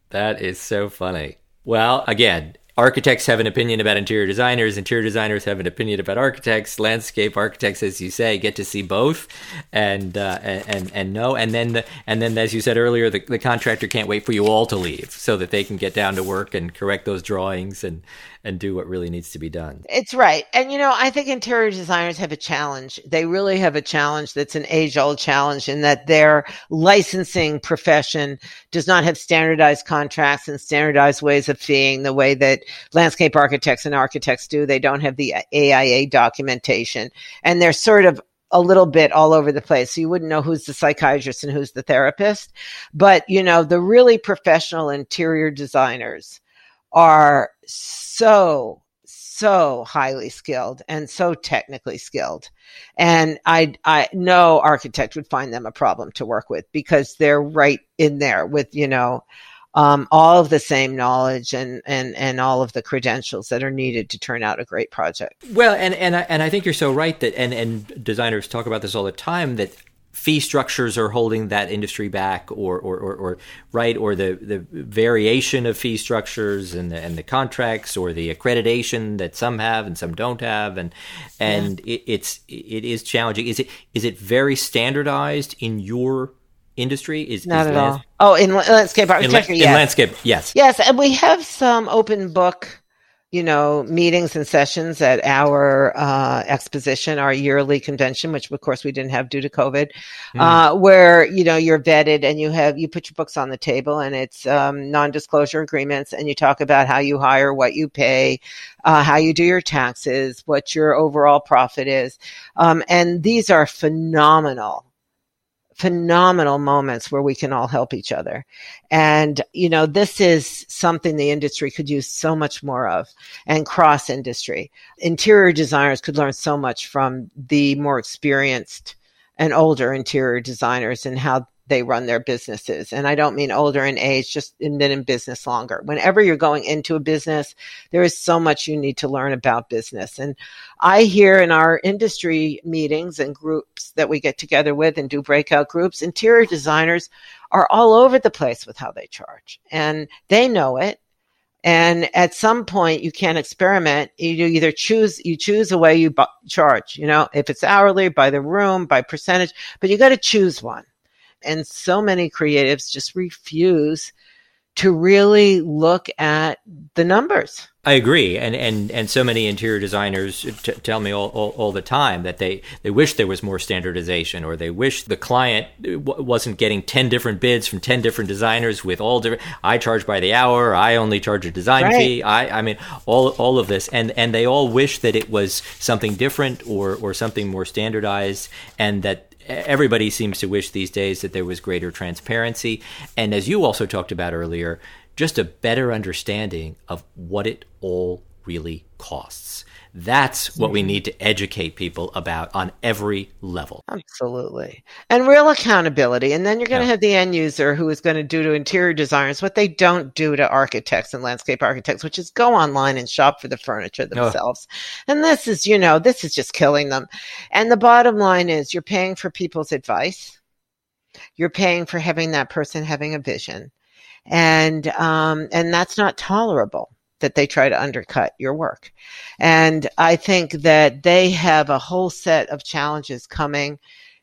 That is so funny. Well, again, architects have an opinion about interior designers. Interior designers have an opinion about architects. Landscape architects as you say get to see both and uh, and and know. And then the, and then as you said earlier the, the contractor can't wait for you all to leave so that they can get down to work and correct those drawings and and do what really needs to be done. It's right. And you know, I think interior designers have a challenge. They really have a challenge that's an age old challenge in that their licensing profession does not have standardized contracts and standardized ways of feeing the way that landscape architects and architects do. They don't have the AIA documentation and they're sort of a little bit all over the place. So you wouldn't know who's the psychiatrist and who's the therapist. But, you know, the really professional interior designers are so so highly skilled and so technically skilled. And I, I no architect would find them a problem to work with because they're right in there with, you know, um, all of the same knowledge and, and, and all of the credentials that are needed to turn out a great project. Well, and, and I, and I think you're so right that, and, and designers talk about this all the time that fee structures are holding that industry back or or, or, or right? Or the, the variation of fee structures and the, and the contracts or the accreditation that some have and some don't have. And and yeah. it, it's it is challenging. Is it is it very standardized in your industry? Is not is at all. Oh in landscape architecture in, yes. in landscape yes. Yes and we have some open book you know, meetings and sessions at our uh, exposition, our yearly convention, which of course we didn't have due to COVID, mm. uh, where you know you're vetted and you have you put your books on the table and it's um, non-disclosure agreements, and you talk about how you hire, what you pay, uh, how you do your taxes, what your overall profit is, um, and these are phenomenal phenomenal moments where we can all help each other. And, you know, this is something the industry could use so much more of and cross industry. Interior designers could learn so much from the more experienced and older interior designers and how they run their businesses. And I don't mean older in age, just in, been in business longer. Whenever you're going into a business, there is so much you need to learn about business. And I hear in our industry meetings and groups that we get together with and do breakout groups, interior designers are all over the place with how they charge and they know it. And at some point you can't experiment. You either choose, you choose a way you bu- charge, you know, if it's hourly, by the room, by percentage, but you got to choose one and so many creatives just refuse to really look at the numbers. I agree, and and and so many interior designers t- tell me all, all, all, the time that they they wish there was more standardization, or they wish the client w- wasn't getting ten different bids from ten different designers with all different. I charge by the hour. I only charge a design right. fee. I I mean all all of this, and and they all wish that it was something different or or something more standardized, and that everybody seems to wish these days that there was greater transparency. And as you also talked about earlier, just a better understanding of what it all really costs. That's what we mm-hmm. need to educate people about on every level. Absolutely. And real accountability. And then you're going to yeah. have the end user who is going to do to interior designers what they don't do to architects and landscape architects, which is go online and shop for the furniture themselves. Oh. And this is, you know, this is just killing them. And the bottom line is you're paying for people's advice. You're paying for having that person having a vision. And, um, and that's not tolerable that they try to undercut your work. And I think that they have a whole set of challenges coming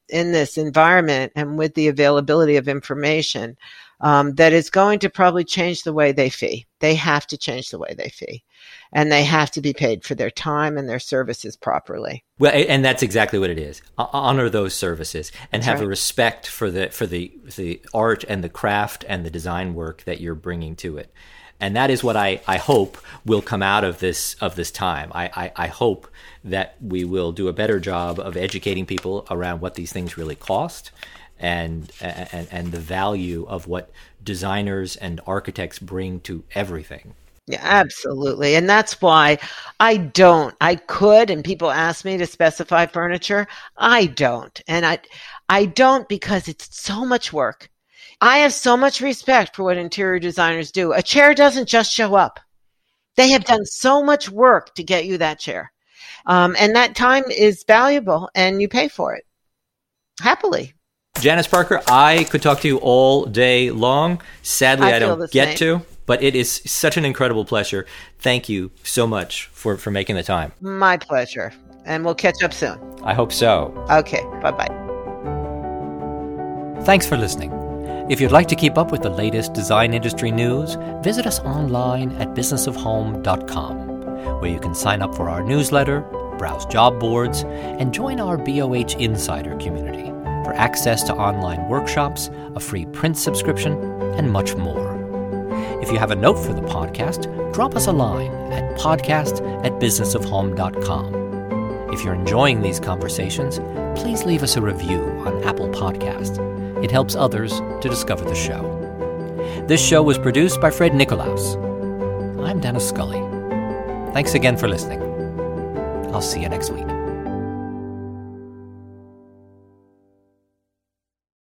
in this environment and with the availability of information um, that is going to probably change the way they fee. They have to change the way they fee, and they have to be paid for their time and their services properly. Well, and that's exactly what it is. Honor those services and that's have right. a respect for the for the the art and the craft and the design work that you're bringing to it and that is what I, I hope will come out of this of this time. I, I, I, hope that we will do a better job of educating people around what these things really cost and and, and the value of what designers and architects bring to everything. Yeah, absolutely. And that's why I don't. I could and people ask me to specify furniture. I don't. And I I don't because it's so much work I have so much respect for what interior designers do. A chair doesn't just show up. They have done so much work to get you that chair. Um, and that time is valuable and you pay for it happily. Janice Parker, I could talk to you all day long. Sadly, I, I don't get to, but it is such an incredible pleasure. Thank you so much for, for making the time. My pleasure. And we'll catch up soon. I hope so. Okay. Bye bye. Thanks for listening. If you'd like to keep up with the latest design industry news, visit us online at businessofhome.com, where you can sign up for our newsletter, browse job boards, and join our BOH Insider community for access to online workshops, a free print subscription, and much more. If you have a note for the podcast, drop us a line at podcast at businessofhome.com. If you're enjoying these conversations, please leave us a review on Apple Podcast. It helps others to discover the show. This show was produced by Fred Nicolaus. I'm Dennis Scully. Thanks again for listening. I'll see you next week.